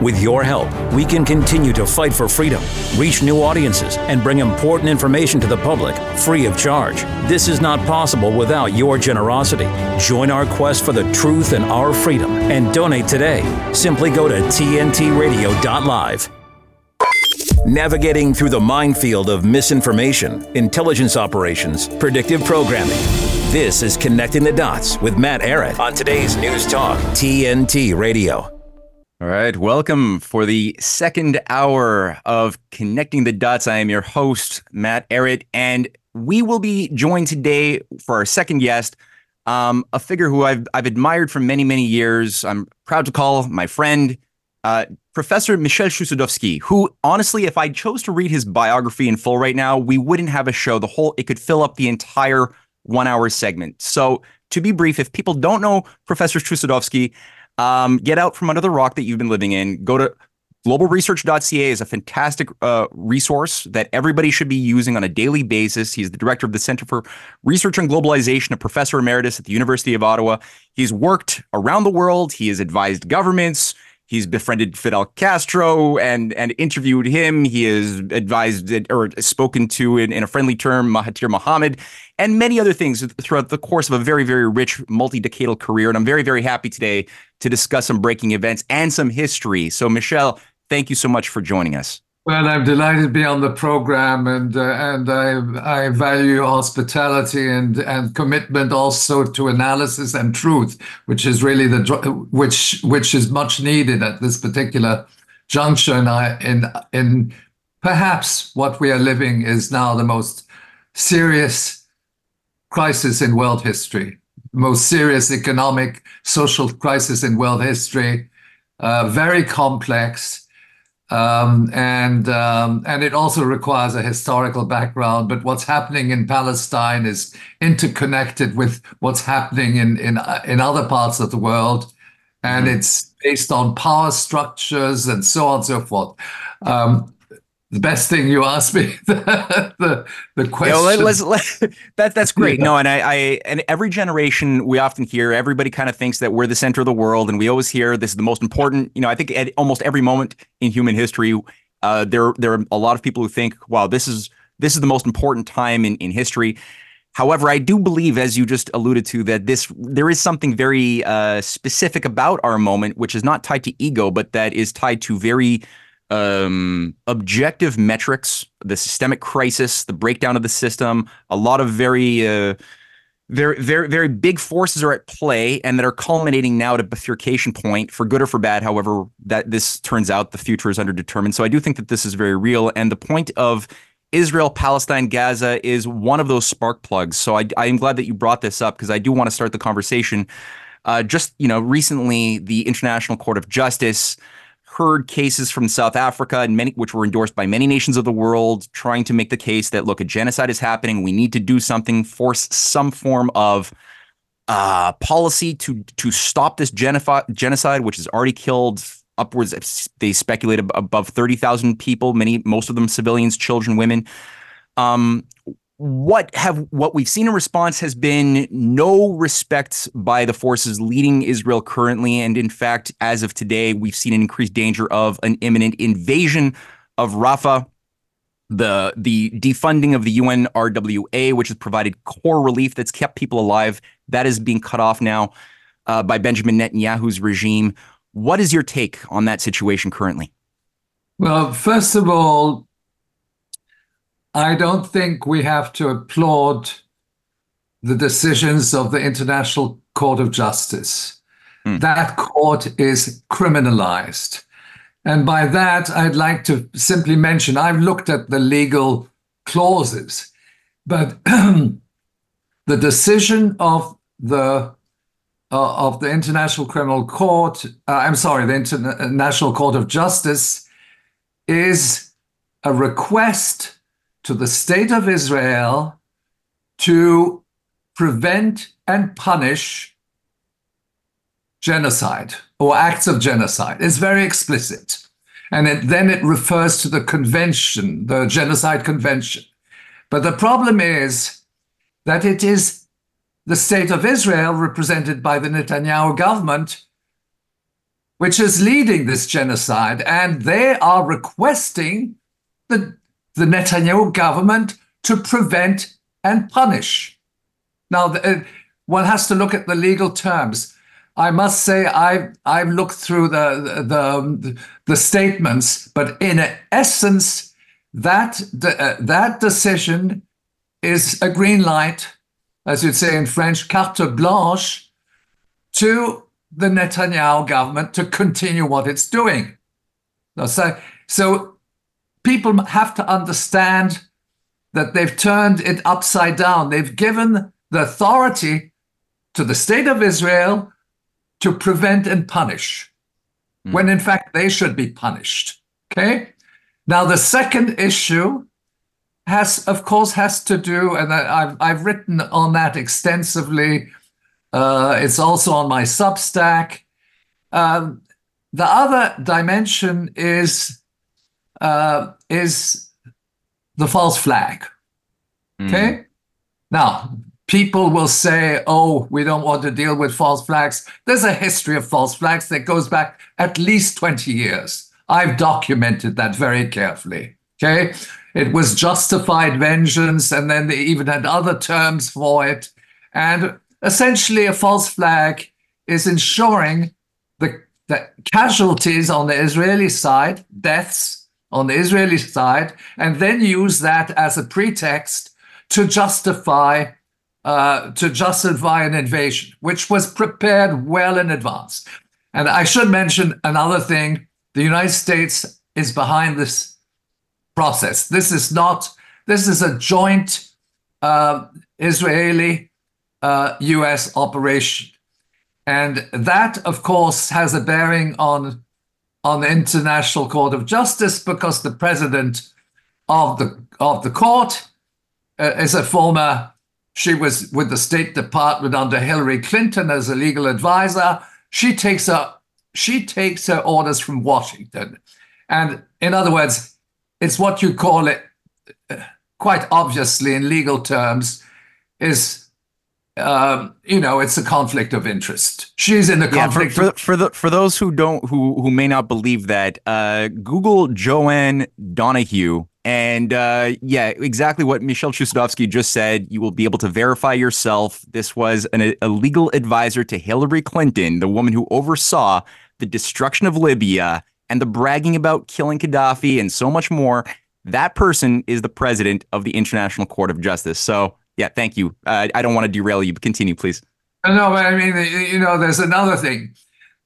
With your help, we can continue to fight for freedom, reach new audiences, and bring important information to the public free of charge. This is not possible without your generosity. Join our quest for the truth and our freedom and donate today. Simply go to tntradio.live. Navigating through the minefield of misinformation, intelligence operations, predictive programming. This is Connecting the Dots with Matt Ehret on today's News Talk, TNT Radio. All right, welcome for the second hour of Connecting the Dots. I am your host, Matt Ehret, and we will be joined today for our second guest, um, a figure who I've, I've admired for many, many years. I'm proud to call my friend, uh, Professor Michel Chossudovsky, who honestly, if I chose to read his biography in full right now, we wouldn't have a show. The whole, it could fill up the entire one hour segment. So, to be brief, if people don't know Professor Chossudovsky, um, get out from under the rock that you've been living in. Go to globalresearch.ca is a fantastic uh, resource that everybody should be using on a daily basis. He's the director of the Center for Research on Globalization, a professor emeritus at the University of Ottawa. He's worked around the world. He has advised governments. He's befriended Fidel Castro and and interviewed him. He has advised or spoken to in, in a friendly term Mahathir Mohamad and many other things throughout the course of a very very rich multi-decadal career. And I'm very very happy today to discuss some breaking events and some history. So Michel, thank you so much for joining us. Well, I'm delighted to be on the program, and uh, and I I value hospitality and and commitment also to analysis and truth, which is really the which which is much needed at this particular juncture. And I in in perhaps what we are living is now the most serious crisis in world history, most serious economic social crisis in world history, uh, very complex um, and um, and it also requires a historical background. But what's happening in Palestine is interconnected with what's happening in in in other parts of the world, and mm-hmm. it's based on power structures and so on and so forth. Um, the best thing you asked me the the, the question. Yeah, let, let's, let, that that's great. Yeah. No, and I, I and every generation we often hear everybody kind of thinks that we're the center of the world, and we always hear this is the most important. You know, I think at almost every moment in human history, uh, there there are a lot of people who think, wow, this is this is the most important time in in history. However, I do believe, as you just alluded to, that this there is something very uh, specific about our moment, which is not tied to ego, but that is tied to very um, objective metrics, the systemic crisis, the breakdown of the system, a lot of very, uh, very, very, very big forces are at play and that are culminating now at a bifurcation point for good or for bad. However, that this turns out the future is underdetermined. So I do think that this is very real. And the point of Israel, Palestine, Gaza is one of those spark plugs. So I, I am glad that you brought this up because I do want to start the conversation. Uh, just you know, recently the International Court of Justice heard cases from South Africa and many which were endorsed by many nations of the world trying to make the case that look a genocide is happening. We need to do something force some form of uh, policy to to stop this genocide which has already killed upwards they speculate above 30,000 people many most of them civilians children women. Um, what have what we've seen in response has been no respect by the forces leading Israel currently, and in fact, as of today, we've seen an increased danger of an imminent invasion of Rafah. The the defunding of the UNRWA, which has provided core relief that's kept people alive, that is being cut off now uh, by Benjamin Netanyahu's regime. What is your take on that situation currently? Well, first of all, I don't think we have to applaud the decisions of the International Court of Justice. Mm. That court is criminalized. And by that, I'd like to simply mention I've looked at the legal clauses, but the decision of the uh, of the International Criminal Court, uh, I'm sorry, the International Court of Justice, is a request to the state of Israel to prevent and punish genocide or acts of genocide. It's very explicit. And it, then it refers to the convention, the Genocide Convention. But the problem is that it is the state of Israel, represented by the Netanyahu government, which is leading this genocide, and they are requesting the, the Netanyahu government to prevent and punish. Now, uh, one has to look at the legal terms. I must say, I've, I've looked through the, the, the statements, but in essence, that, uh, that decision is a green light, as you'd say in French, carte blanche, to the Netanyahu government to continue what it's doing. So, so people have to understand that they've turned it upside down. They've given the authority to the state of Israel to prevent and punish, mm. when in fact they should be punished. Okay? Now, the second issue has, of course, has to do, and I've, I've written on that extensively. Uh, it's also on my Substack. Um, the other dimension is uh, is the false flag. Mm. Okay. Now, people will say, oh, we don't want to deal with false flags. There's a history of false flags that goes back at least 20 years. I've documented that very carefully. Okay. It was justified vengeance, and then they even had other terms for it. And essentially, a false flag is ensuring the, the casualties on the Israeli side, deaths on the Israeli side, and then use that as a pretext to justify uh, to justify an invasion, which was prepared well in advance. And I should mention another thing: the United States is behind this process. This is not. This is a joint uh, Israeli uh, U.S. operation, and that, of course, has a bearing on on the International Court of Justice because the president of the of the court uh, is a former. She was with the State Department under Hillary Clinton as a legal advisor. She takes her she takes her orders from Washington, and in other words, it's what you call it, uh, quite obviously in legal terms, is um, you know, it's a conflict of interest. She's in a conflict. Yeah, for, for, for, the for those who don't who who may not believe that, uh, Google Joanne Donoghue, and uh, yeah, exactly what Michel Chossudovsky just said. You will be able to verify yourself. This was an, a legal advisor to Hillary Clinton, the woman who oversaw the destruction of Libya and the bragging about killing Gaddafi and so much more. That person is the president of the International Court of Justice. So yeah, thank you. Uh, I don't want to derail you, but continue, please. No, but I mean, you know, there's another thing.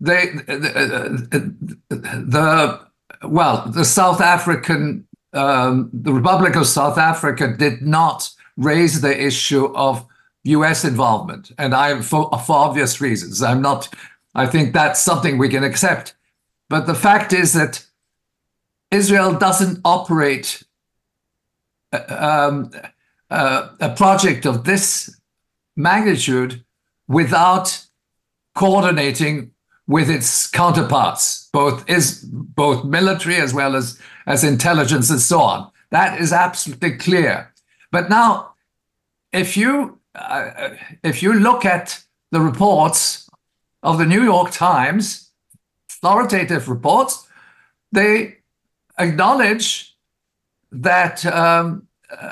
They, the, the well, the South African, um, the Republic of South Africa did not raise the issue of U.S. involvement, and I, for, for obvious reasons, I'm not. I think that's something we can accept. But the fact is that Israel doesn't operate uh, um, a project of this magnitude without coordinating with its counterparts, both is both military as well as as intelligence and so on. That is absolutely clear. But now, if you uh, if you look at the reports of the New York Times, authoritative reports, they acknowledge that um,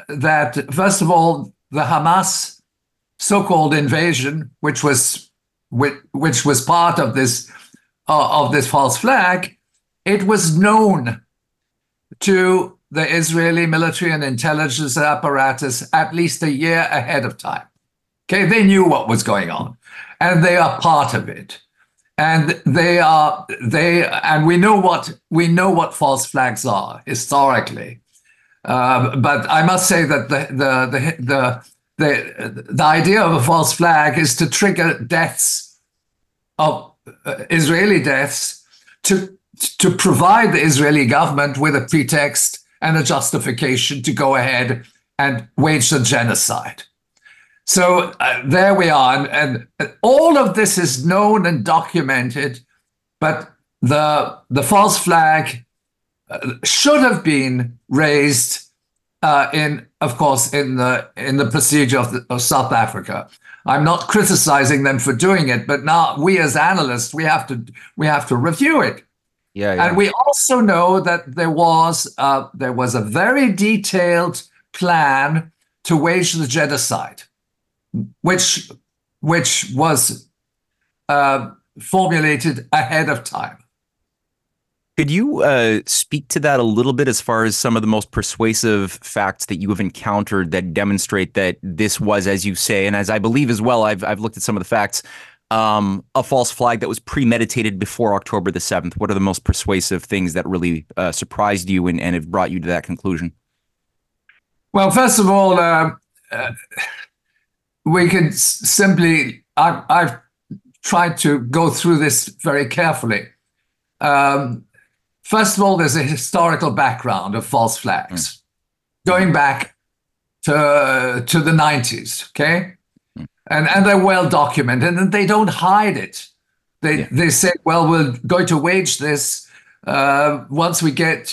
that first of all, the Hamas so-called invasion, which was which, which was part of this uh, of this false flag, it was known to the Israeli military and intelligence apparatus at least a year ahead of time. Okay, they knew what was going on, and they are part of it. And they are they and we know what we know what false flags are historically. Uh, but I must say that the the the the the, the idea of a false flag is to trigger deaths of uh, Israeli deaths to to provide the Israeli government with a pretext and a justification to go ahead and wage the genocide. So uh, there we are, and, and all of this is known and documented, but the the false flag should have been raised uh, in, of course, in the in the procedure of, the, of South Africa. I'm not criticizing them for doing it, but now we as analysts we have to we have to review it. Yeah, yeah. And we also know that there was uh, there was a very detailed plan to wage the genocide, which which was uh, formulated ahead of time. Could you uh, speak to that a little bit as far as some of the most persuasive facts that you have encountered that demonstrate that this was, as you say, and as I believe as well, I've, I've looked at some of the facts, um, a false flag that was premeditated before October the 7th? What are the most persuasive things that really uh, surprised you and, and have brought you to that conclusion? Well, first of all, uh, uh we can simply, I've, I've, tried to go through this very carefully. Um, First of all, there's a historical background of false flags mm. going back to, to the 90s, okay? Mm. And, and they're well documented and they don't hide it. They, yeah. they say, well, we're going to wage this uh, once we get,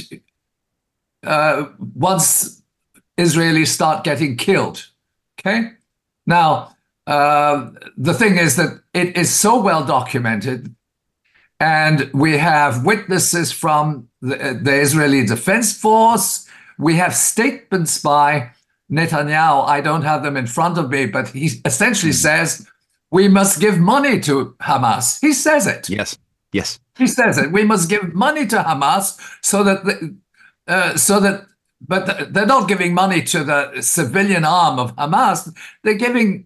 uh, once Israelis start getting killed, okay? Now, uh, the thing is that it is so well documented and we have witnesses from the, the, Israeli Defense Force. We have statements by Netanyahu. I don't have them in front of me, but he essentially hmm. says we must give money to Hamas. He says it. Yes. Yes. He says it. We must give money to Hamas so that the, uh, so that but they're not giving money to the civilian arm of Hamas. They're giving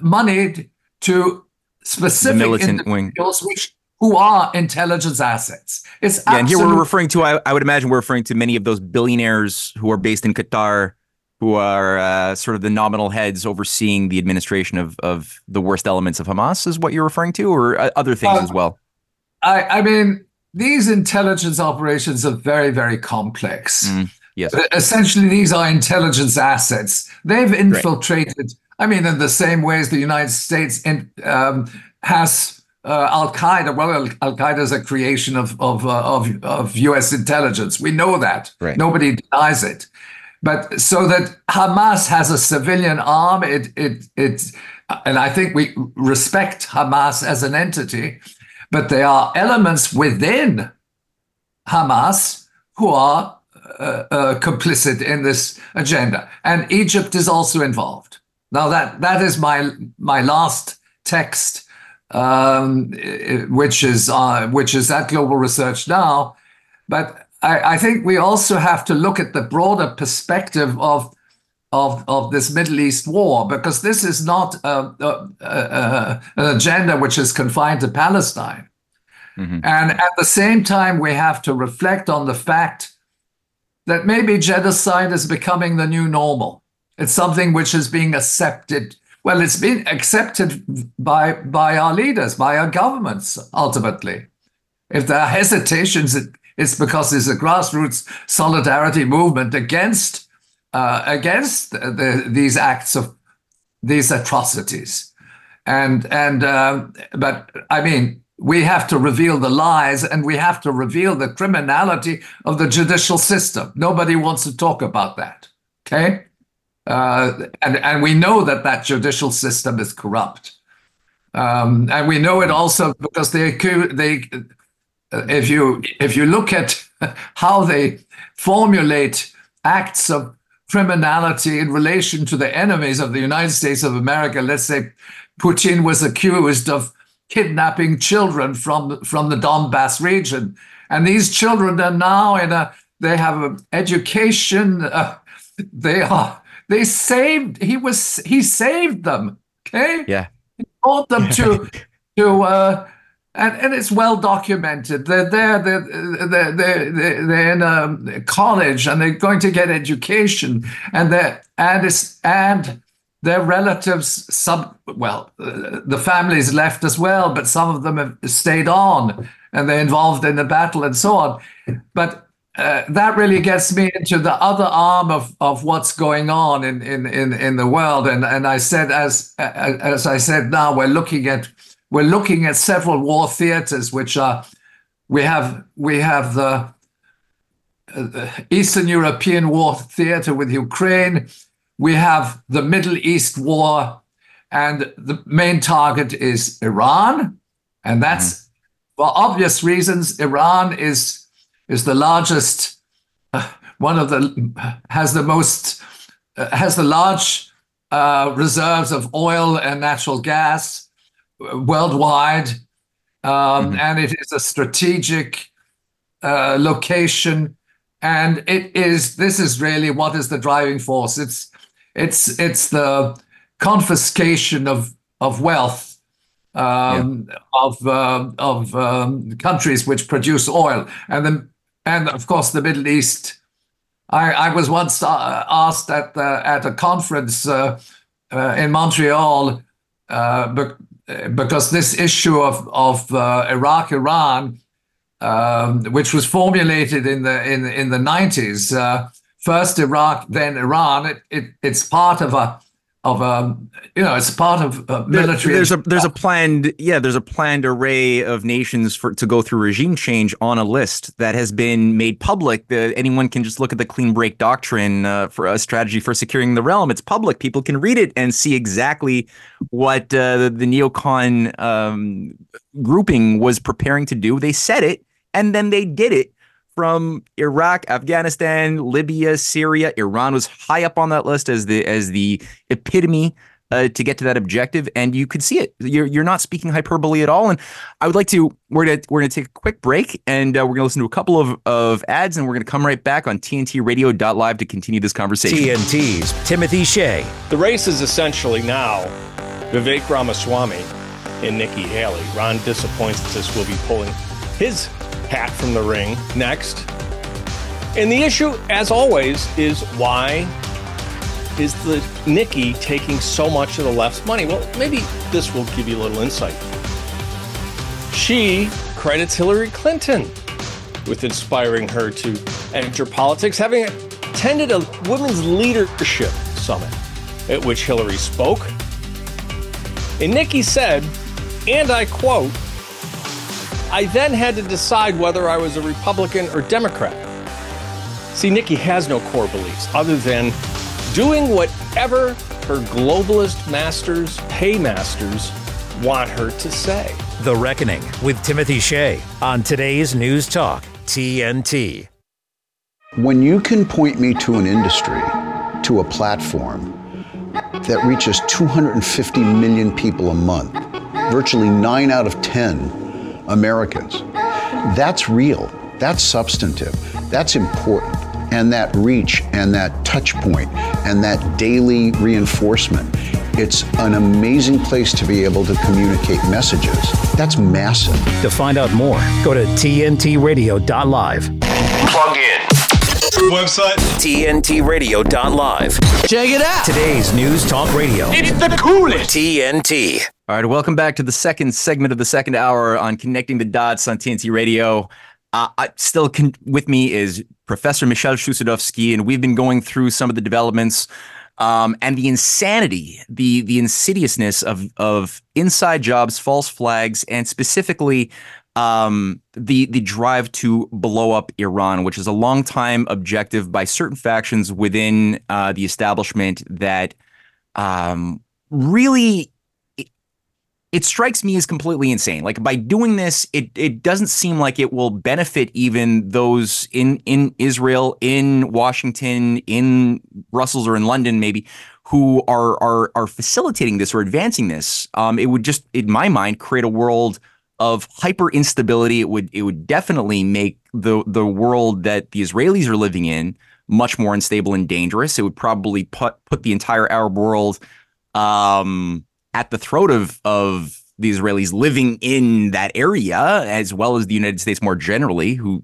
money to specific militant individuals wing. which who are intelligence assets. It's yeah, and here we're referring to. I, I, would imagine we're referring to many of those billionaires who are based in Qatar, who are uh, sort of the nominal heads overseeing the administration of of the worst elements of Hamas. Is what you're referring to, or uh, other things uh, as well? I, I mean, these intelligence operations are very, very complex. Mm, yes. Essentially, these are intelligence assets. They've infiltrated. Right. I mean, in the same ways the United States in, um, has uh, Al Qaeda. Well, Al Qaeda is a creation of of, uh, of of U.S. intelligence. We know that. Right. Nobody denies it. But so that Hamas has a civilian arm, it it it, and I think we respect Hamas as an entity, but there are elements within Hamas who are uh, uh, complicit in this agenda, and Egypt is also involved. Now that that is my my last text um, which is uh, which is at Global Research now. But I, I, think we also have to look at the broader perspective of of of this Middle East war because this is not a, a, a, an agenda which is confined to Palestine. Mm-hmm. And at the same time, we have to reflect on the fact that maybe genocide is becoming the new normal. It's something which is being accepted well, it's been accepted by by our leaders, by our governments, ultimately. If there are hesitations, it's because there's a grassroots solidarity movement against uh, against the, these acts of these atrocities, and and uh, but I mean we have to reveal the lies and we have to reveal the criminality of the judicial system. Nobody wants to talk about that. Okay. Uh, and, and we know that that judicial system is corrupt. Um, and we know it also because they, they uh, if you if you look at how they formulate acts of criminality in relation to the enemies of the United States of America, let's say Putin was accused of kidnapping children from from the Donbass region, and these children are now in a they have an education. Uh, they are they saved. He was. He saved them. Okay. Yeah. He taught them to to. Uh, and, and it's well documented. They're there. They're, they're, they're, they're in a college and they're going to get education. And they and it's and their relatives. Some well, the families left as well, but some of them have stayed on and they're involved in the battle and so on. But uh, that really gets me into the other arm of, of what's going on in, in, in, in the world. And, and I said, as, as I said, now we're looking at, we're looking at several war theaters, which are, we have, we have the, uh, Eastern European war theater with Ukraine. We have the Middle East war, and the main target is Iran, and that's mm. for obvious reasons. Iran is is the largest, uh, one of the has the most uh, has the large uh, reserves of oil and natural gas uh, worldwide, um, mm-hmm. and it is a strategic uh, location. And it is. This is really what is the driving force. It's it's it's the confiscation of of wealth um, yeah. of uh, of um, countries which produce oil, and then and of course the Middle East I, I was once uh, asked at the, at a conference uh, uh, in Montreal because this issue of of Iraq Iran, um, which was formulated in the in in the nineties, first Iraq, then Iran. It, it it's part of a of um you know it's part of uh, military there's a there's a planned yeah there's a planned array of nations for to go through regime change on a list that has been made public the, anyone can just look at the clean break doctrine uh, for a strategy for securing the realm. It's public. People can read it and see exactly what uh, the, the neocon um, grouping was preparing to do. They said it and then they did it from Iraq, Afghanistan, Libya, Syria. Iran was high up on that list as the as the epitome uh, to get to that objective, and you could see it. You're you're not speaking hyperbole at all. And I would like to we're gonna we're gonna take a quick break, and uh, we're gonna listen to a couple of of ads, and we're gonna come right back on TNTRadio.live to continue this conversation. TNT's Timothy Shea. The race is essentially now Vivek Ramaswamy and Nikki Haley. Ron disappoints us this will be pulling his hat from the ring next. And the issue, as always, is why is the Nikki taking so much of the left's money? Well, maybe this will give you a little insight. She credits Hillary Clinton with inspiring her to enter politics, having attended a women's leadership summit at which Hillary spoke. And Nikki said, and I quote, I then had to decide whether I was a Republican or Democrat. See, Nikki has no core beliefs other than doing whatever her globalist masters, paymasters, want her to say. The Reckoning with Timothy Shea on today's News Talk, TNT. When you can point me to an industry, to a platform that reaches 250 million people a month, virtually 9 out of 10 Americans. That's real. That's substantive. That's important. And that reach and that touch point and that daily reinforcement. It's an amazing place to be able to communicate messages. That's massive. To find out more, go to tntradio.live. Plug in. Website tntradio.live. Check it out. Today's News Talk Radio. It's the coolest. TNT. All right, welcome back to the second segment of the second hour on connecting the dots on TNT Radio. Uh, I, still con- with me is Professor Michel Chossudovsky, and we've been going through some of the developments um, and the insanity, the the insidiousness of of inside jobs, false flags, and specifically um, the the drive to blow up Iran, which is a long time objective by certain factions within uh, the establishment that um, really it strikes me as completely insane. Like by doing this, it it doesn't seem like it will benefit even those in in Israel, in Washington, in Brussels, or in London, maybe who are are are facilitating this or advancing this. Um, it would just, in my mind, create a world of hyper instability. It would it would definitely make the the world that the Israelis are living in much more unstable and dangerous. It would probably put put the entire Arab world. Um, at the throat of of the Israelis living in that area, as well as the United States more generally. Who,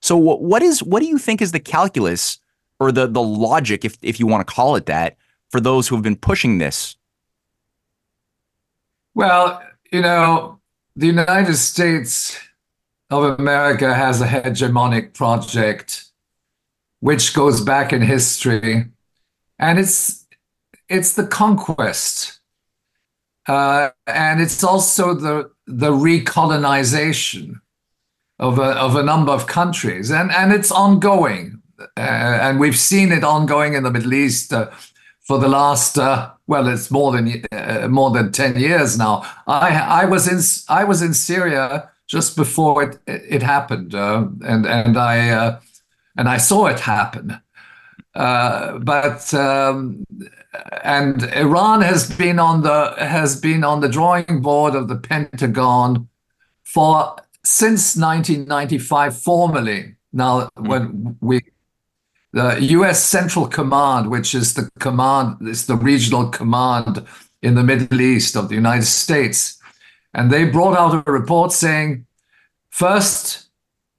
so what is what do you think is the calculus or the the logic, if if you want to call it that, for those who have been pushing this? Well, you know, the United States of America has a hegemonic project which goes back in history, and it's it's the conquest uh, and it's also the the recolonization. of a, of a number of countries, and and it's ongoing, uh, and we've seen it ongoing in the Middle East uh, for the last uh, well, it's more than uh, more than ten years now. I I was in I was in Syria just before it it happened, uh, and and I uh, and I saw it happen. but um, and Iran has been on the has been on the drawing board of the Pentagon for since 1995 formally. Now, mm-hmm. when we the U.S. Central Command, which is the command, is the regional command in the Middle East of the United States, and they brought out a report saying, first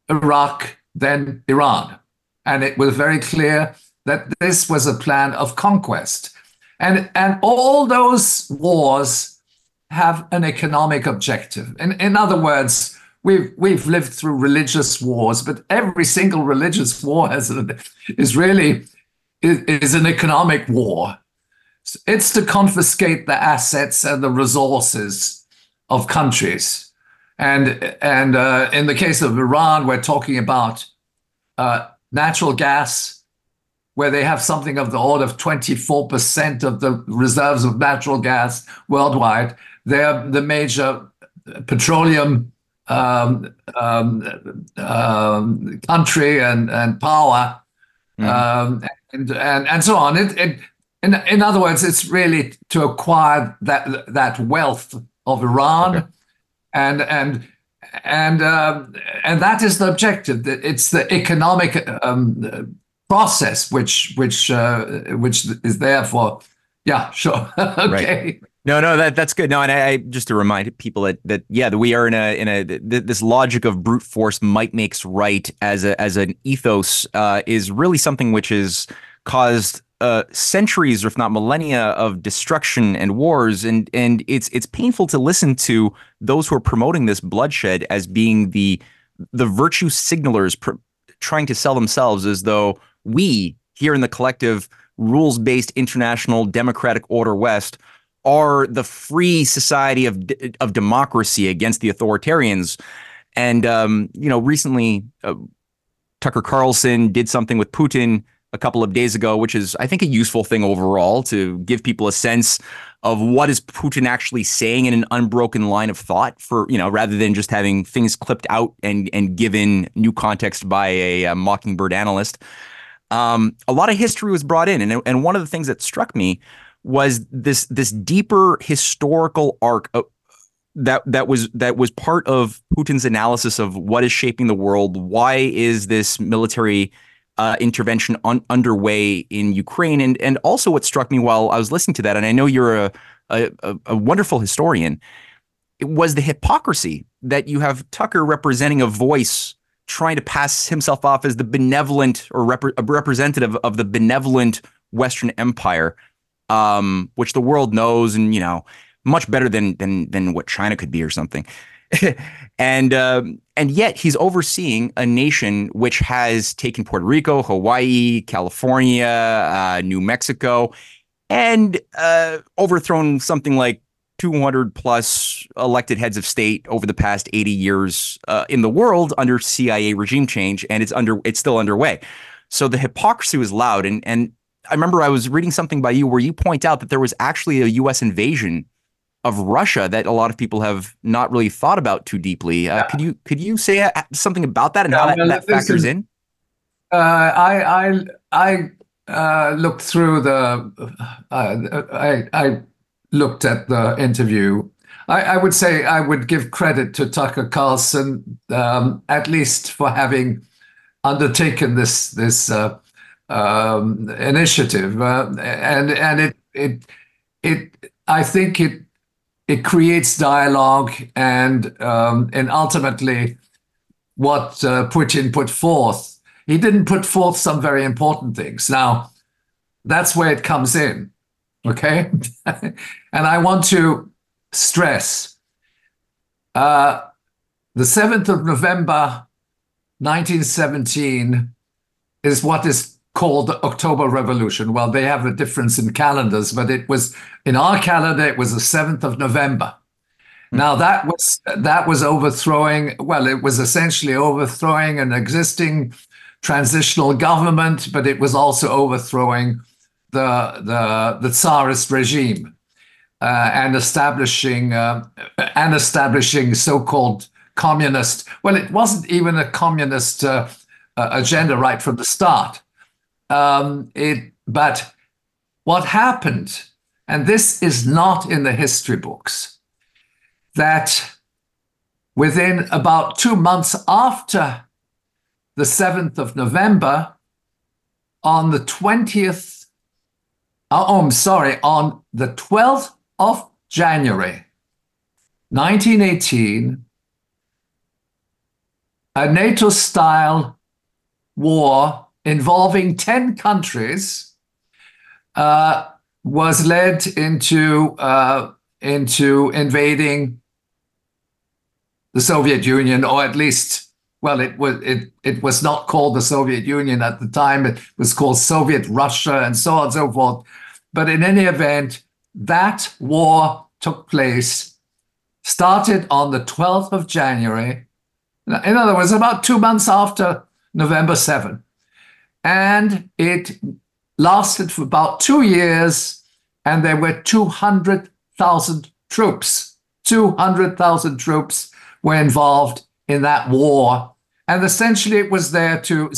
Iraq, then Iran, and it was very clear that this was a plan of conquest. And, and all those wars have an economic objective. In, in other words, we've, we've lived through religious wars, but every single religious war has a, is really is, is an economic war. It's to confiscate the assets and the resources of countries. And, and uh, in the case of Iran, we're talking about uh, natural gas, where they have something of the order of 24% of the reserves of natural gas worldwide. They're the major petroleum um, um, um, country and, and power, mm. and, and, and so on. It, it, in, in other words, it's really to acquire that, that wealth of Iran. Okay. And, and and um, and that is the objective. It's the economic um, process which which uh, which is there for yeah sure okay right. no no that that's good no and I, I, just to remind people that that yeah that we are in a in a th- this logic of brute force might makes right as a as an ethos uh, is really something which has caused uh, centuries, or if not millennia, of destruction and wars, and and it's it's painful to listen to those who are promoting this bloodshed as being the the virtue signalers pr- trying to sell themselves as though we here in the collective rules based international democratic order West are the free society of of democracy against the authoritarians. And um, you know, recently uh, Tucker Carlson did something with Putin a couple of days ago, which is I think a useful thing overall to give people a sense of what is Putin actually saying in an unbroken line of thought for you know rather than just having things clipped out and and given new context by a, a mockingbird analyst um, a lot of history was brought in, and and one of the things that struck me was this this deeper historical arc of, that that was that was part of Putin's analysis of what is shaping the world. Why is this military uh, intervention un- underway in Ukraine? And and also what struck me while I was listening to that, and I know you're a a, a wonderful historian, was the hypocrisy that you have Tucker representing a voice trying to pass himself off as the benevolent or rep- representative of the benevolent Western Empire, um, which the world knows and you know much better than than than what China could be or something. and um, and yet he's overseeing a nation which has taken Puerto Rico, Hawaii, California, uh, New Mexico, and uh, overthrown something like 200 plus elected heads of state over the past 80 years uh, in the world under CIA regime change, and it's under it's still underway. So the hypocrisy was loud, and and I remember I was reading something by you where you point out that there was actually a U.S. invasion of Russia that a lot of people have not really thought about too deeply. Uh, yeah. Could you could you say uh, something about that and yeah, how that, that factors in? Uh, I I I uh, looked through the uh, I I looked at the interview, I, I, would say I would give credit to Tucker Carlson um, at least for having undertaken this this uh, um, initiative, uh, and and it it it I think it it creates dialogue and um, and ultimately what uh, Putin put forth. He didn't put forth some very important things. Now, that's where it comes in. Okay. and I want to stress uh, the 7th of November, 1917, is what is called the October Revolution. Well, they have a difference in calendars, but it was in our calendar, it was the 7th of November. Now that was that was overthrowing. Well, it was essentially overthrowing an existing transitional government, but it was also overthrowing the the the Tsarist regime uh, and establishing uh, and establishing so-called communist. Well, it wasn't even a communist uh, uh agenda right from the start. Um, it but what happened, and this is not in the history books that within about two months after the 7th of November, on the 20th, uh, oh, I'm sorry, on the 12th of January 1918, a NATO style war involving 10 countries uh, was led into, uh, into invading the Soviet Union, or at least, well, it was it it was not called the Soviet Union at the time. It was called Soviet Russia, and so on and so forth. But in any event, that war took place, started on the 12th of January. In other words, about two months after November 7. And it lasted for about two years, and there were 200,000 troops. 200,000 troops were involved in that war. And essentially, it was there to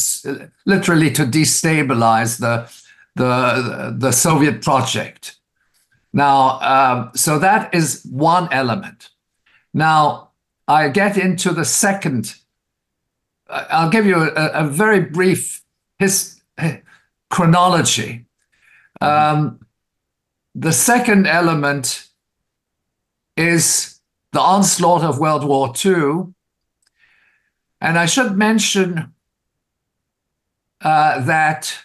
literally to destabilize the, the, the Soviet project. Now, um, so that is one element. Now, I get into the second. I'll give you a, a very brief his, chronology. Um, the second element is the onslaught of World War II. And I should mention uh, that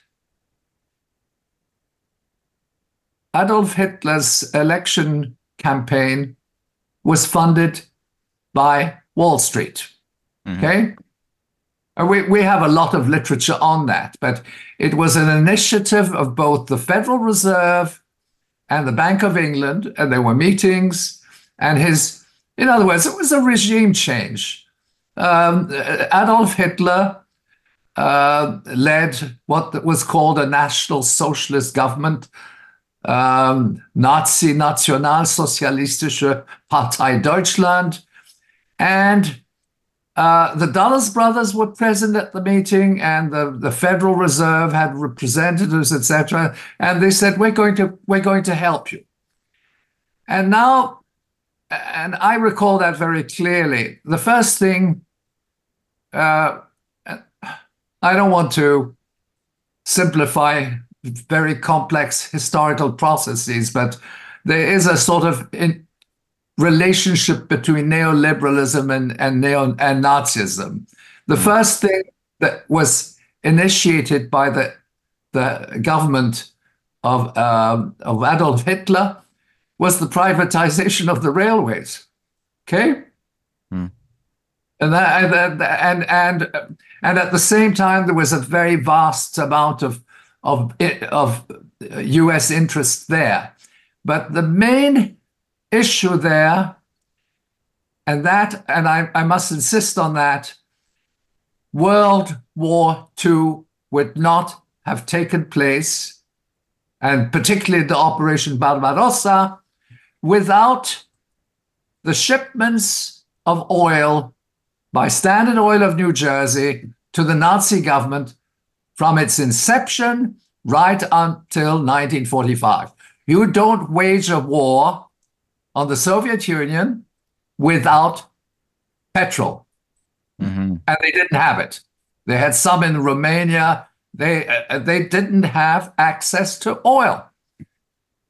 Adolf Hitler's election campaign was funded by Wall Street. Mm-hmm. Okay? Uh, we, we have a lot of literature on that, but it was an initiative of both the Federal Reserve and the Bank of England, and there were meetings, and his in other words, it was a regime change. Um, Adolf Hitler uh, led what was called a National Socialist government, um, Nazi Nationalsozialistische Partei Deutschland. And uh, the Dulles brothers were present at the meeting, and the, the Federal Reserve had representatives, etc. And they said, "We're going to we're going to help you." And now and I recall that very clearly. The first thing, uh, I don't want to simplify very complex historical processes, but there is a sort of relationship between neoliberalism and, and neo and Nazism. The mm. first thing that was initiated by the the government of um, of Adolf Hitler was the privatization of the railways. Okay. Hmm. And, that, and and and and at the same time, there was a very vast amount of of of U.S. interest there. But the main issue there, and that, and I, I must insist on that, World War II would not have taken place, and particularly the Operation Barbarossa, without the shipments of oil by Standard Oil of New Jersey to the Nazi government from its inception right until 1945. You don't wage a war on the Soviet Union without petrol. Mm-hmm. And they didn't have it. They had some in Romania. They, uh, they didn't have access to oil.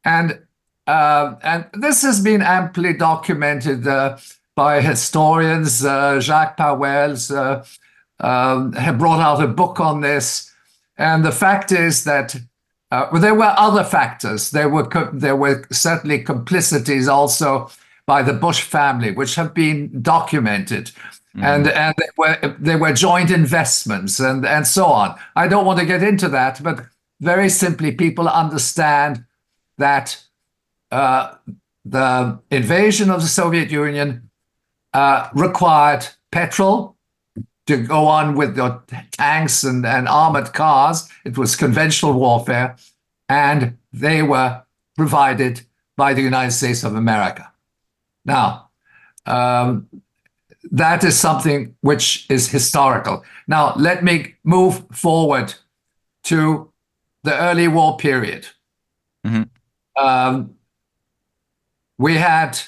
And uh, and this has been amply documented uh, by historians. Uh, Jacques Pauwels uh, um, have brought out a book on this. And the fact is that uh, well, there were other factors. There were co- there were certainly complicities also by the Bush family, which have been documented. Mm. And and there were there were joint investments and and so on. I don't want to get into that, but very simply, people understand that uh, the invasion of the Soviet Union uh, required petrol to go on with the tanks and, and armored cars. It was conventional warfare, and they were provided by the United States of America. Now, um, that is something which is historical. Now, let me move forward to the early war period. Mm-hmm. Um, we had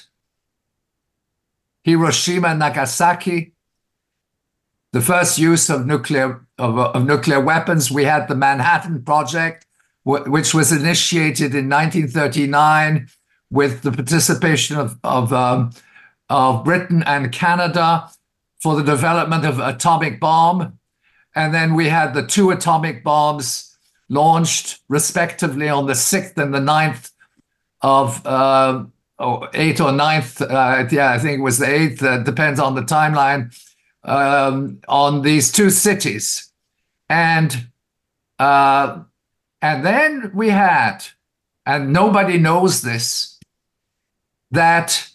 Hiroshima, Nagasaki, the first use of nuclear of, of nuclear weapons. We had the Manhattan Project, which was initiated in 1939 with the participation of of, um, of Britain and Canada for the development of atomic bomb, and then we had the two atomic bombs launched respectively on the sixth and the 9th of. Uh, oh, or ninth, uh, yeah, I think it was the eighth, uh, depends on the timeline, um, on these two cities. And uh, and then we had, and nobody knows this, that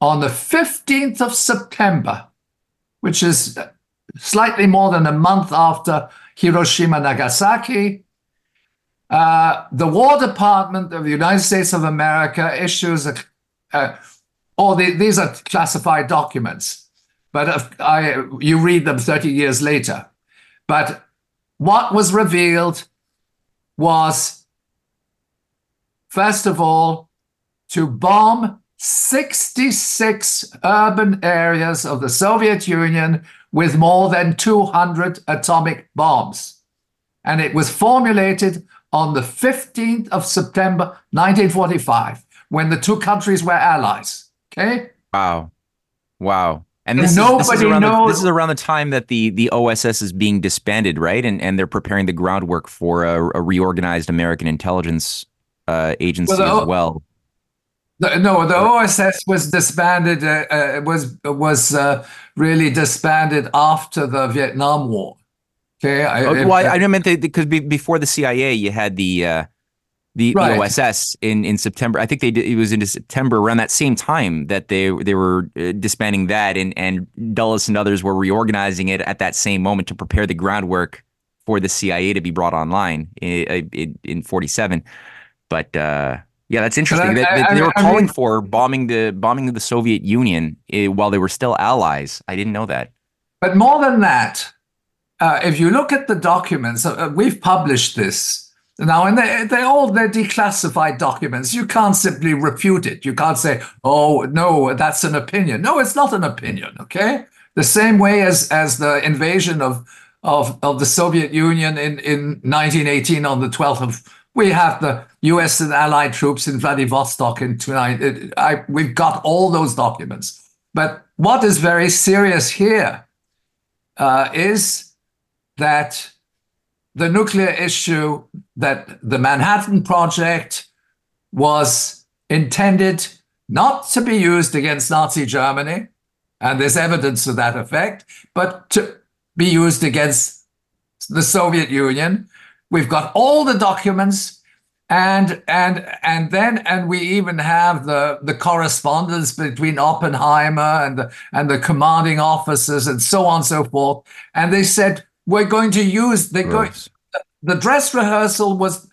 on the 15th of September, which is slightly more than a month after Hiroshima Nagasaki, uh, the War Department of the United States of America issues a, uh, all the, these are classified documents, but I, you read them 30 years later. But what was revealed was, first of all, to bomb 66 urban areas of the Soviet Union with more than 200 atomic bombs. And it was formulated on the 15th of September 1945 when the two countries were allies. Okay? Wow. Wow. And this, Nobody is, this, is around knows. the, this is around the time that the, the OSS is being disbanded, right? And and they're preparing the groundwork for a, a reorganized American intelligence uh, agency well, as well. The, no, the OSS was disbanded. Uh, uh, was was uh, really disbanded after the Vietnam War. Okay. I, oh, well, I, I meant because be, before the CIA, you had the uh, the, right. the OSS in, in September. I think they did, it was in September around that same time that they they were uh, disbanding that, and and Dulles and others were reorganizing it at that same moment to prepare the groundwork for the CIA to be brought online in in, in 47. But uh, yeah, that's interesting. I, they, I, they, were calling mean, for bombing the bombing of the Soviet Union uh, while they were still allies. I didn't know that. But more than that, uh, if you look at the documents, uh, we've published this now, and they, they're all they're declassified documents. You can't simply refute it. You can't say, "Oh, no, that's an opinion." No, it's not an opinion. Okay, the same way as as the invasion of of of the Soviet Union in in 1918 on the 12th of we have the U.S. and Allied troops in Vladivostok in tonight. I, we've got all those documents. But what is very serious here uh, is that the nuclear issue, that the Manhattan Project was intended not to be used against Nazi Germany, and there's evidence to that effect, but to be used against the Soviet Union. We've got all the documents and and and then and we even have the the correspondence between Oppenheimer and the and the commanding officers and so on and so forth and they said we're going to use they go the dress rehearsal was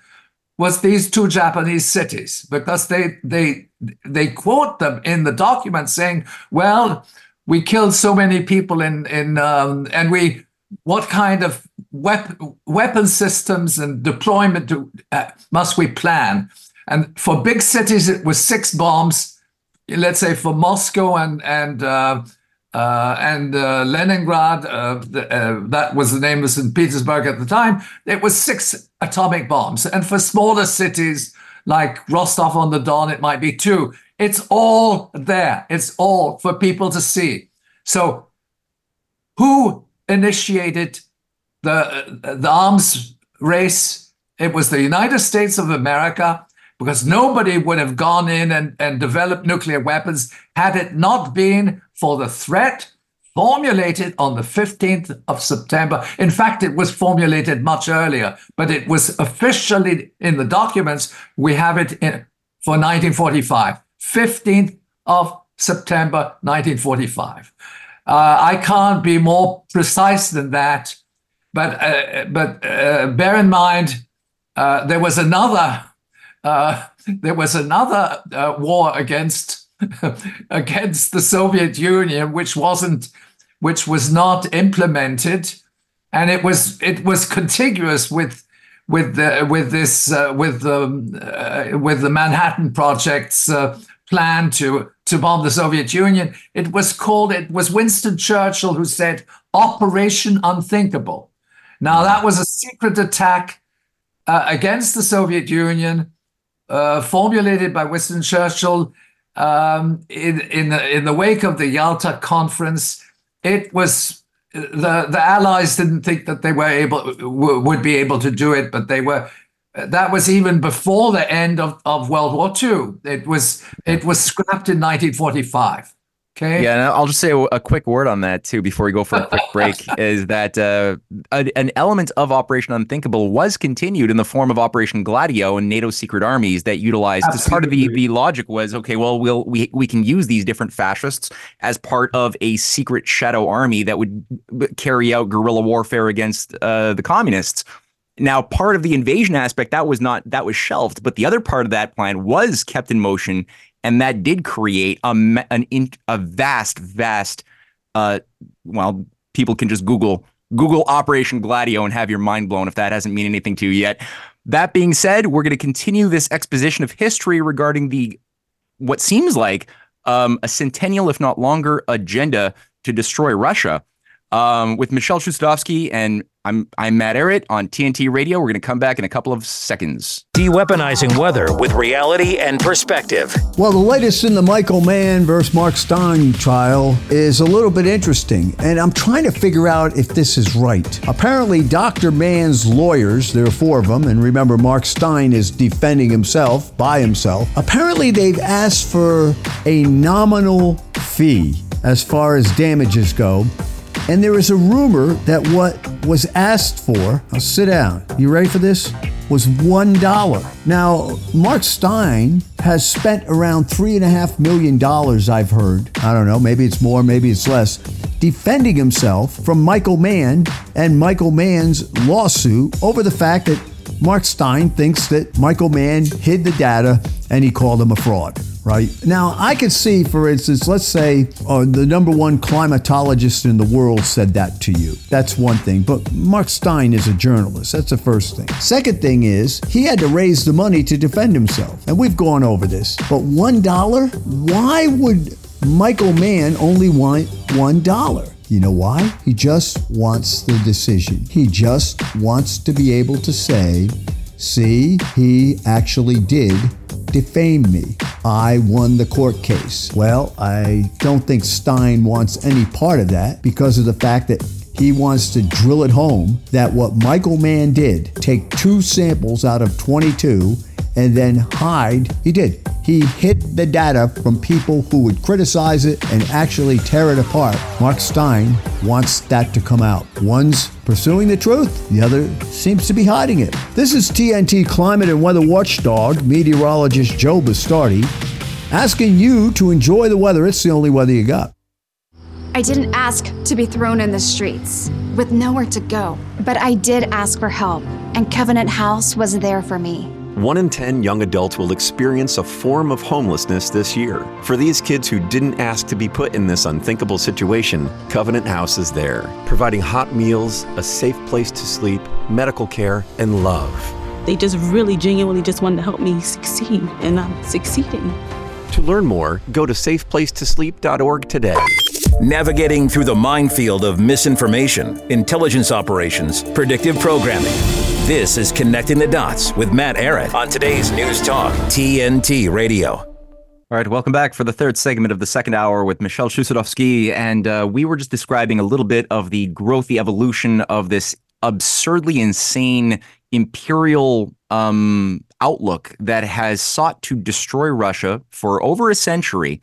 was these two Japanese cities because they they they quote them in the document saying, "Well, we killed so many people in in um, and we what kind of weapon weapon systems and deployment do, uh, must we plan?" And for big cities, it was six bombs. Let's say for Moscow and and uh, uh, and uh, Leningrad, uh, the, uh, that was the name of St. Petersburg at the time, it was six atomic bombs. And for smaller cities like Rostov on the Don, it might be two. It's all there, it's all for people to see. So, who initiated the, the arms race? It was the United States of America because nobody would have gone in and, and developed nuclear weapons had it not been for the threat formulated on the 15th of September. In fact, it was formulated much earlier, but it was officially in the documents. We have it in, for 1945. 15th of September 1945. Uh, I can't be more precise than that, but uh, but uh, bear in mind uh, there was another uh, there was another uh, war against against the Soviet Union, which wasn't which was not implemented, and it was it was contiguous with with the with this with the with the Manhattan Project's plan to to bomb the Soviet Union. It was called, it was Winston Churchill who said Operation Unthinkable. Now, that was a secret attack uh, against the Soviet Union, uh, formulated by Winston Churchill um, in, in, the, in the wake of the Yalta Conference. It was the, the Allies didn't think that they were able would be able to do it, but they were that was even before the end of, of World War II. It was it was scrapped in 1945. Okay. Yeah, and I'll just say a, quick word on that too before we go for a quick break. is that uh, a, an element of Operation Unthinkable was continued in the form of Operation Gladio and NATO secret armies that utilized. As part of the the logic was okay. Well, we'll we we can use these different fascists as part of a secret shadow army that would carry out guerrilla warfare against uh, the communists. Now, part of the invasion aspect that was not that was shelved, but the other part of that plan was kept in motion, and that did create a an a vast, vast. Uh, well, people can just Google Google Operation Gladio and have your mind blown if that hasn't mean anything to you yet. That being said, we're going to continue this exposition of history regarding the what seems like um, a centennial, if not longer, agenda to destroy Russia um, with Michel Chossudovsky and I'm I'm Matt Ehret on TNT Radio. We're going to come back in a couple of seconds. De-weaponizing weather with reality and perspective. Well, the latest in the Michael Mann versus Mark Steyn trial is a little bit interesting, and I'm trying to figure out if this is right. Apparently, Dr. Mann's lawyers, there are four of them, and remember, Mark Steyn is defending himself by himself. Apparently, they've asked for a nominal fee as far as damages go and there is a rumor that what was asked for, now sit down, you ready for this? Was $1. Now, Mark Steyn has spent around $3.5 million, I've heard. I don't know, maybe it's more, maybe it's less, defending himself from Michael Mann and Michael Mann's lawsuit over the fact that Mark Steyn thinks that Michael Mann hid the data and he called him a fraud right? Now, I could see, for instance, let's say uh, the number one climatologist in the world said that to you. That's one thing. But Mark Steyn is a journalist. That's the first thing. Second thing is, he had to raise the money to defend himself. And we've gone over this. But $1? Why would Michael Mann only want $1? You know why? He just wants the decision. He just wants to be able to say, see, he actually did defame me. I won the court case. Well, I don't think Steyn wants any part of that because of the fact that he wants to drill it home that what Michael Mann did, take two samples out of 22 and then hide, he did. He hid the data from people who would criticize it and actually tear it apart. Mark Steyn wants that to come out. One's pursuing the truth, the other seems to be hiding it. This is TNT climate and weather watchdog, meteorologist Joe Bastardi, asking you to enjoy the weather. It's the only weather you got. I didn't ask to be thrown in the streets with nowhere to go, but I did ask for help, and Covenant House was there for me. One in 10 young adults will experience a form of homelessness this year. For these kids who didn't ask to be put in this unthinkable situation, Covenant House is there, providing hot meals, a safe place to sleep, medical care, and love. They just really genuinely just wanted to help me succeed, and I'm succeeding. To learn more, go to safeplacetosleep.org today. Navigating through the minefield of misinformation, intelligence operations, predictive programming. This is Connecting the Dots with Matt Ehret on today's News Talk, TNT Radio. All right, welcome back for the third segment of the second hour with Michel Chossudovsky. And uh, we were just describing a little bit of the growth, the evolution of this absurdly insane imperial um, outlook that has sought to destroy Russia for over a century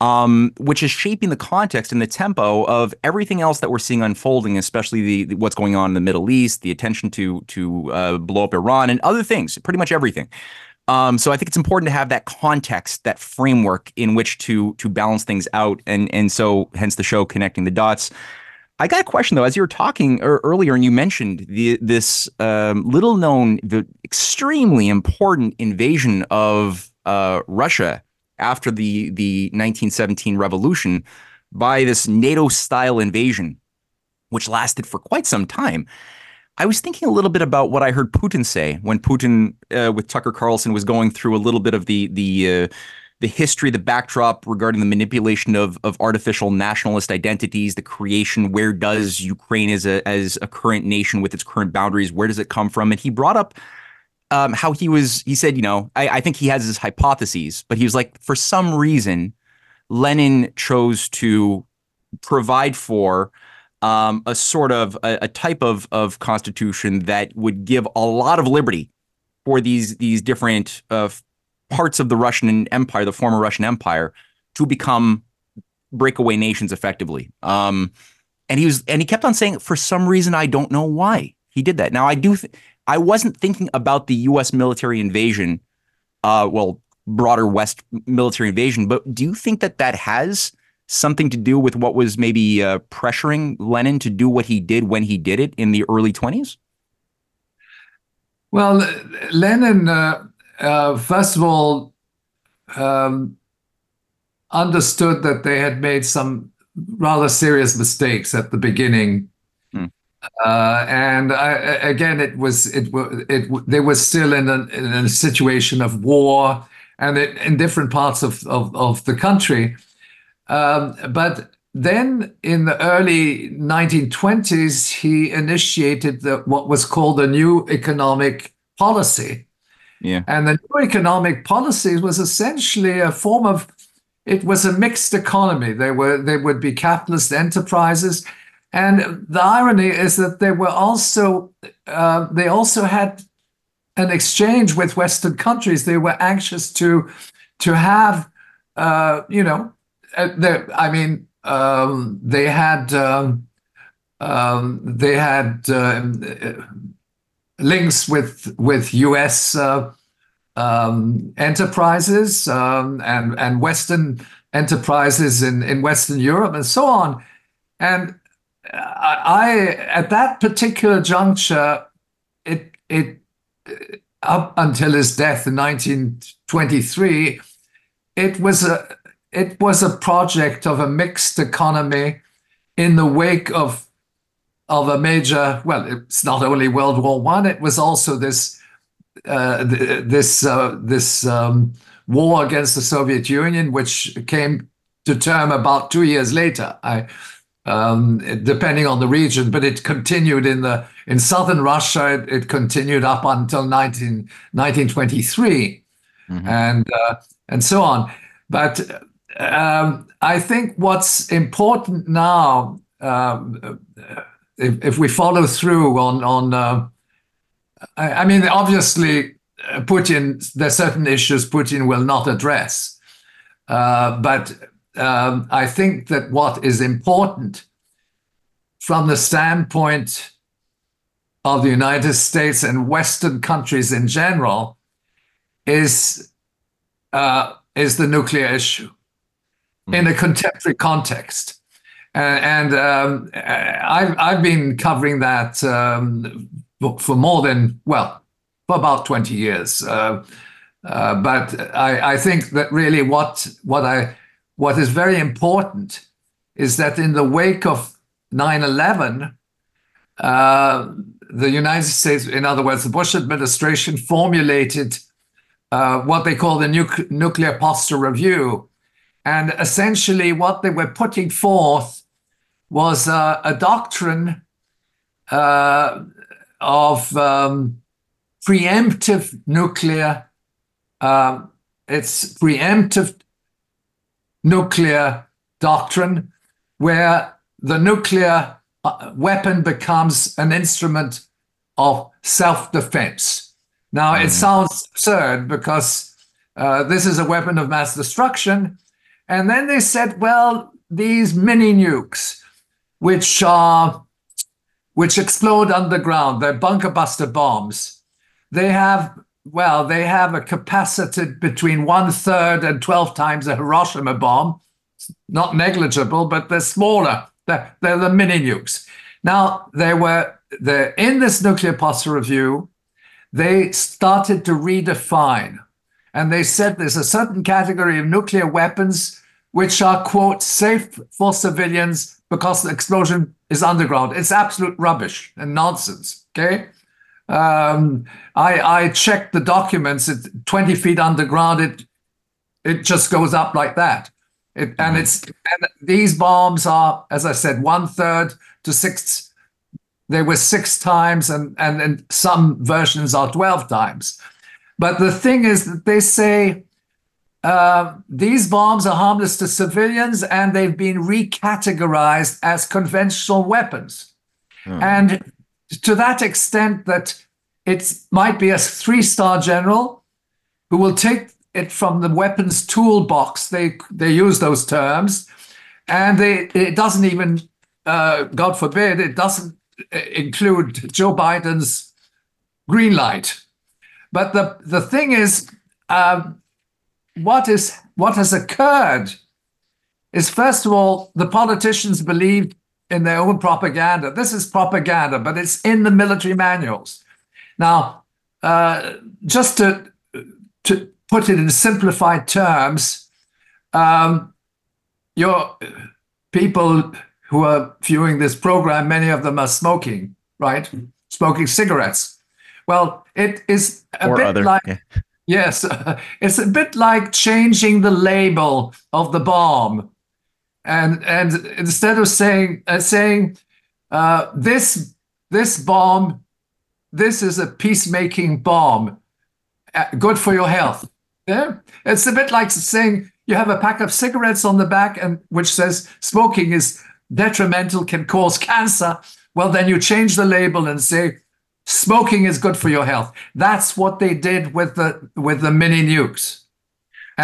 um, which is shaping the context and the tempo of everything else that we're seeing unfolding, especially the, the what's going on in the Middle East, the attention to to uh, blow up Iran and other things, pretty much everything. Um, so I think it's important to have that context, that framework in which to to balance things out, and and so hence the show connecting the dots. I got a question though, as you were talking earlier, and you mentioned the this um, little known, the extremely important invasion of uh, Russia after the the 1917 revolution by this NATO style invasion, which lasted for quite some time. I was thinking a little bit about what I heard Putin say when Putin, uh, with Tucker Carlson, was going through a little bit of the the uh, the history, the backdrop regarding the manipulation of of artificial nationalist identities, the creation. Where does Ukraine as a as a current nation with its current boundaries? Where does it come from? And he brought up um, how he was. He said, you know, I, I think he has his hypotheses, but he was like, for some reason, Lenin chose to provide for um, a sort of a, a, type of of constitution that would give a lot of liberty for these these different uh, parts of the Russian Empire, the former Russian Empire, to become breakaway nations effectively. Um, and he was and he kept on saying, for some reason, I don't know why he did that. Now I do. Th- I wasn't thinking about the U.S. military invasion. Uh, well, broader West military invasion, but do you think that that has something to do with what was maybe uh, pressuring Lenin to do what he did when he did it in the early 20s? Well, Lenin, uh, uh, first of all, um, understood that they had made some rather serious mistakes at the beginning. Uh, and I, again, it was it, it, it they were still in a, in a situation of war, and it, in different parts of, of, of the country. Um, but then in the early 1920s, he initiated the, what was called the new economic policy. Yeah. And the new economic policy was essentially a form of it was a mixed economy. There were there would be capitalist enterprises, and the irony is that they were also uh, they also had an exchange with Western countries. They were anxious to to have uh, you know uh, I mean, um, they had um, um, they had uh, links with with U.S. Uh, um, enterprises um, and and Western enterprises in in Western Europe and so on, and I, at that particular juncture, it it up until his death in 1923, it was a it was a project of a mixed economy in the wake of of a major well it's not only world war one it was also this uh, this uh, this um, war against the soviet union which came to term about two years later. I um, depending on the region but it continued in the in southern russia it, it continued up until 19, 1923 mm-hmm. and uh, and so on. But um, I think what's important now, um, if, if, we follow through on on, uh, I, I, mean, obviously, uh, Putin, there's certain issues Putin will not address, uh, but um, I think that what is important from the standpoint of the United States and Western countries in general is uh, is the nuclear issue in a contemporary context. Uh, and um, I've, I've been covering that um, for more than, well, for about 20 years. Uh, uh, but I, I think that really what, what, I, what is very important is that in the wake of 9 11, uh, the United States, in other words, the Bush administration formulated uh, what they call the nu- Nuclear Posture Review, and essentially, what they were putting forth was uh, a doctrine uh, of um, preemptive nuclear. Um, it's preemptive nuclear doctrine, where the nuclear uh, weapon becomes an instrument of self-defense. Now, mm-hmm. it sounds absurd because uh, this is a weapon of mass destruction, and then they said, well, these mini nukes, which are which explode underground, they're bunker buster bombs. They have well, they have a capacity between one third and 12 times a Hiroshima bomb. It's Not negligible, but they're smaller. They're, they're the mini nukes. Now, they were in this nuclear posture review, they started to redefine. And they said there's a certain category of nuclear weapons which are, quote, safe for civilians because the explosion is underground. It's absolute rubbish and nonsense. Okay. Um, I, I checked the documents. It's 20 feet underground. It it just goes up like that. It, and it's and these bombs are, as I said, one third to six. They were six times, and and and some versions are twelve times. But the thing is that they say uh, these bombs are harmless to civilians, and they've been recategorized as conventional weapons. And to that extent that it might be a three-star general who will take it from the weapons toolbox. They they use those terms, and they it doesn't even, uh, God forbid, it doesn't uh, include Joe Biden's green light. But the the thing is, um, what is what has occurred is first of all the politicians believed in their own propaganda. This is propaganda, but it's in the military manuals. Now, uh, just to to put it in simplified terms, um, your people who are viewing this program, many of them are smoking, right? Smoking cigarettes. Well, it is a Or bit other, like yeah. yes, it's a bit like changing the label of the bomb, and and instead of saying uh, saying uh, this this bomb, this is a peacemaking bomb, uh, good for your health. Yeah, it's a bit like saying you have a pack of cigarettes on the back and which says smoking is detrimental, can cause cancer. Well, then you change the label and say smoking is good for your health. That's what they did with the with the mini nukes.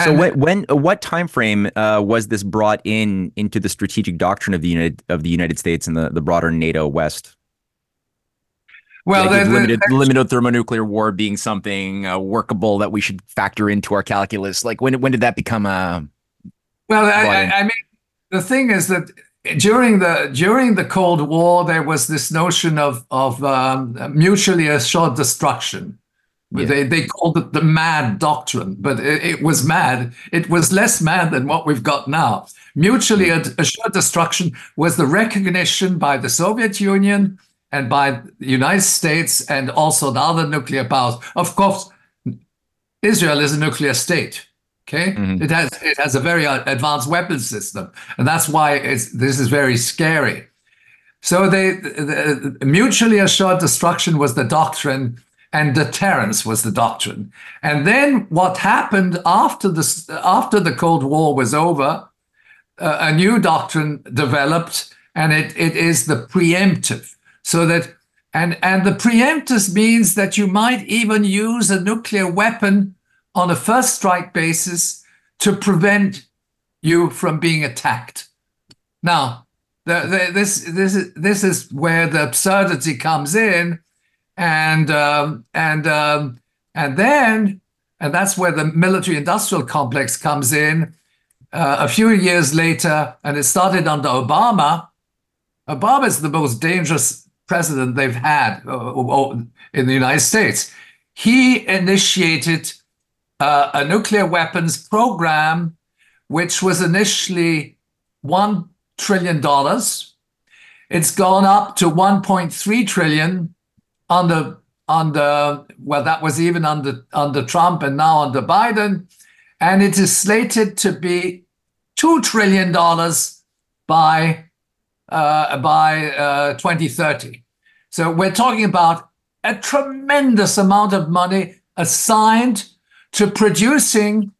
So And- when, when uh, what time frame uh, was this brought in into the strategic doctrine of the United of the United States and the, the broader NATO West? Well, Like, the- with the- limited limited thermonuclear war being something uh, workable that we should factor into our calculus. Like when when did that become a Well, I, I, I mean, the thing is that during the during the Cold War, there was this notion of of um, mutually assured destruction. They they called it the mad doctrine, but it, it was mad. It was less mad than what we've got now. Mutually assured destruction was the recognition by the Soviet Union and by the United States and also the other nuclear powers. Of course, Israel is a nuclear state. Okay, it has it has a very uh, advanced weapons system, and that's why it's this is very scary. So they the, the mutually assured destruction was the doctrine, and deterrence was the doctrine. And then what happened after this after the Cold War was over, uh, a new doctrine developed, and it, it is the preemptive. So that and and the preemptive means that you might even use a nuclear weapon on a first strike basis to prevent you from being attacked. Now, the, the, this this is this is where the absurdity comes in, and um, and um, and then and that's where the military-industrial complex comes in. Uh, a few years later, and it started under Obama. Obama is the most dangerous president they've had uh, in the United States. He initiated uh, a nuclear weapons program, which was initially one trillion dollars. It's gone up to 1.3 trillion under under well, that was even under under Trump and now under Biden, and it is slated to be two trillion dollars by uh, by uh, 2030. So we're talking about a tremendous amount of money assigned to producing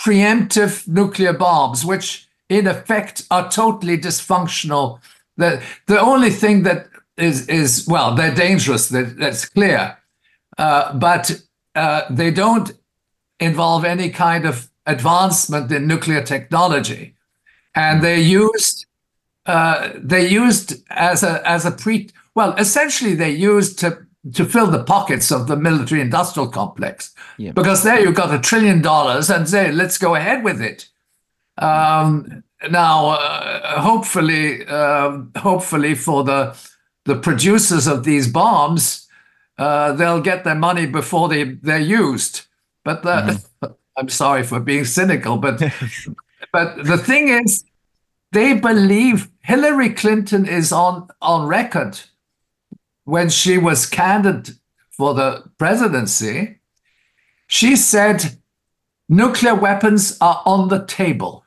preemptive nuclear bombs, which in effect are totally dysfunctional. The, the only thing that is, is well, they're dangerous, that, that's clear, uh, but uh, they don't involve any kind of advancement in nuclear technology. And they're used, uh, they used as a, as a pre, well, essentially they used to to fill the pockets of the military industrial complex. Yeah. Because there you've got a trillion dollars and say, let's go ahead with it. Um, now, uh, hopefully, um, hopefully for the the producers of these bombs, uh, they'll get their money before they they're used. But the, I'm sorry for being cynical, but but the thing is, they believe Hillary Clinton is on on record when she was candidate for the presidency. She said nuclear weapons are on the table.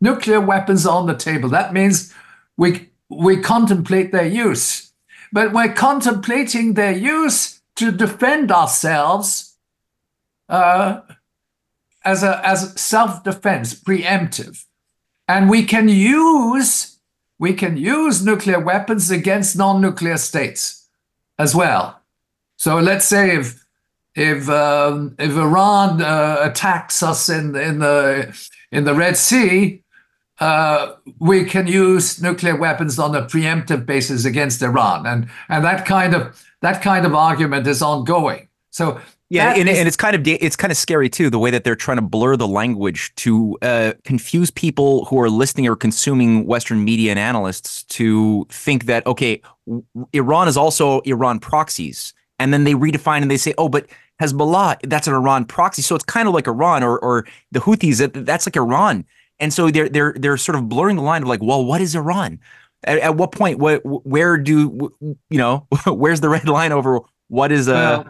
Nuclear weapons are on the table. That means we we contemplate their use, but we're contemplating their use to defend ourselves uh, as a as self-defense, preemptive, and we can use we can use nuclear weapons against non-nuclear states as well. So let's say if if um, if Iran uh, attacks us in in the in the Red Sea, uh, we can use nuclear weapons on a preemptive basis against Iran, and and that kind of that kind of argument is ongoing. So Yeah, and, is- and it's kind of it's kind of scary too the way that they're trying to blur the language to uh, confuse people who are listening or consuming Western media and analysts to think that okay, Iran is also Iran proxies, and then they redefine and they say, oh, but Hezbollah that's an Iran proxy, so it's kind of like Iran or or the Houthis that that's like Iran, and so they're they're they're sort of blurring the line of like, well, what is Iran? At, at what point, what where do you know where's the red line over what is a Well,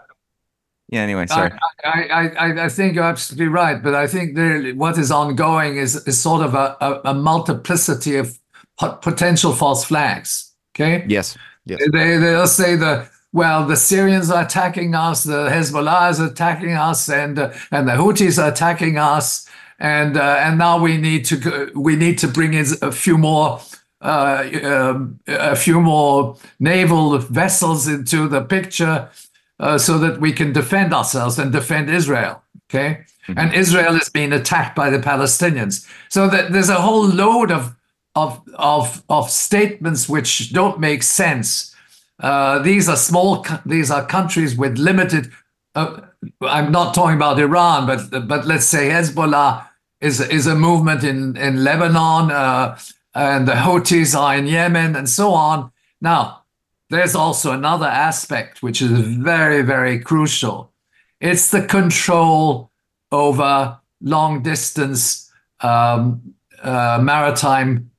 yeah? Anyway, sorry. I, I, I, I think you're absolutely right, but I think there, what is ongoing is, is sort of a, a, a multiplicity of potential false flags. Okay. Yes. Yes. They, they'll say the well, the Syrians are attacking us, the Hezbollah is attacking us, and uh, and the Houthis are attacking us, and uh, and now we need to go, we need to bring in a few more. Uh, um, a few more naval vessels into the picture uh, so that we can defend ourselves and defend Israel. Okay, and Israel is being attacked by the Palestinians. So that there's a whole load of of of of statements which don't make sense. Uh, these are small. These are countries with limited. Uh, I'm not talking about Iran, but but let's say Hezbollah is is a movement in in Lebanon, uh, and the Houthis are in Yemen, and so on. Now, there's also another aspect which is very very crucial. It's the control over long distance um, uh, maritime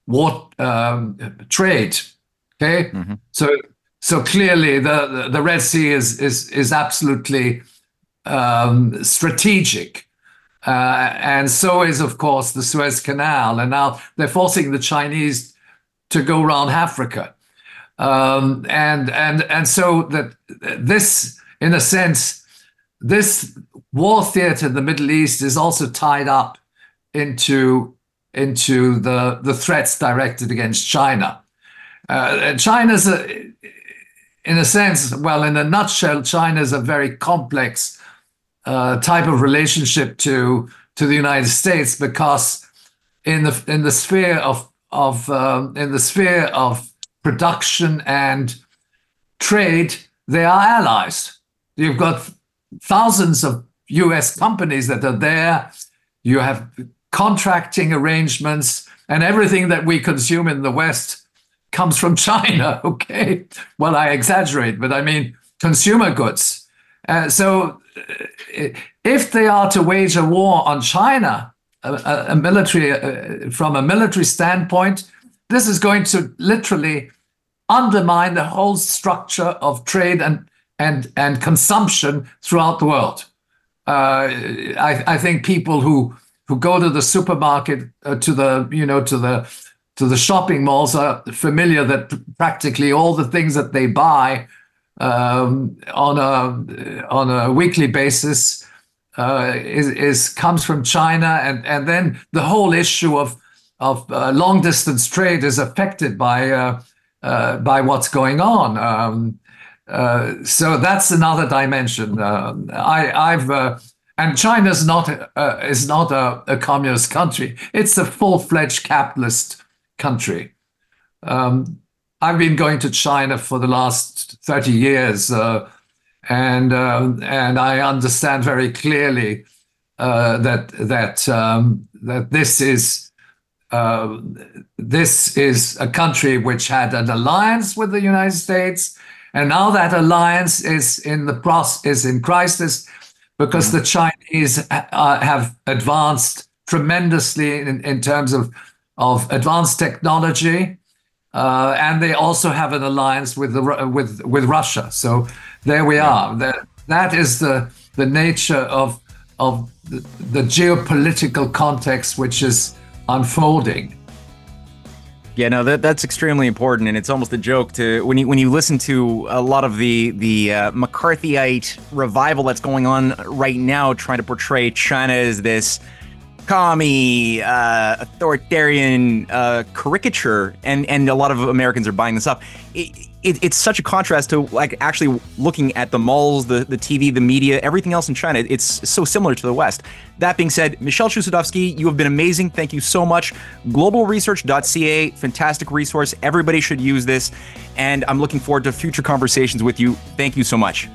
um, trade. Okay, so so clearly the, the the Red Sea is is is absolutely um, strategic. Uh, and so is, of course, the Suez Canal. And now they're forcing the Chinese to go around Africa. Um, and and and so that this, in a sense, this war theater in the Middle East is also tied up into into the the threats directed against China. Uh, China's a, in a sense, well, in a nutshell, China is a very complex uh, type of relationship to to the United States because in the in the sphere of of um, in the sphere of production and trade, they are allies. You've got thousands of U.S. companies that are there. You have contracting arrangements, and everything that we consume in the West comes from China. Okay, well, I exaggerate, but I mean consumer goods. Uh, so, if they are to wage a war on China, a, a, military uh, from a military standpoint, this is going to literally undermine the whole structure of trade and and and consumption throughout the world. Uh, I, I think people who who go to the supermarket, uh, to the you know to the to the shopping malls are familiar that practically all the things that they buy um, on a on a weekly basis uh, is, is comes from China, and and then the whole issue of of uh, long distance trade is affected by uh, uh, by what's going on. Um, uh, so that's another dimension. Uh, I, I've uh, and China's not is not a, a communist country. It's a full fledged capitalist country. Um, I've been going to China for the last 30 years, uh, and uh, and I understand very clearly uh, that that um, that this is uh, this is a country which had an alliance with the United States, and now that alliance is in the process is in crisis because the Chinese uh, have advanced tremendously in, in terms of of advanced technology uh, and they also have an alliance with the with with Russia. So there we are. That that is the the nature of of the, the geopolitical context which is unfolding. Yeah, no, that that's extremely important, and it's almost a joke to when you when you listen to a lot of the the uh, McCarthyite revival that's going on right now, trying to portray China as this commie, uh, authoritarian uh, caricature, and and a lot of Americans are buying this up. It, it, it's such a contrast to like actually looking at the malls, the the TV, the media, everything else in China. It's so similar to the West. That being said, Michel Chossudovsky, you have been amazing. Thank you so much. Globalresearch.ca, fantastic resource. Everybody should use this, and I'm looking forward to future conversations with you. Thank you so much.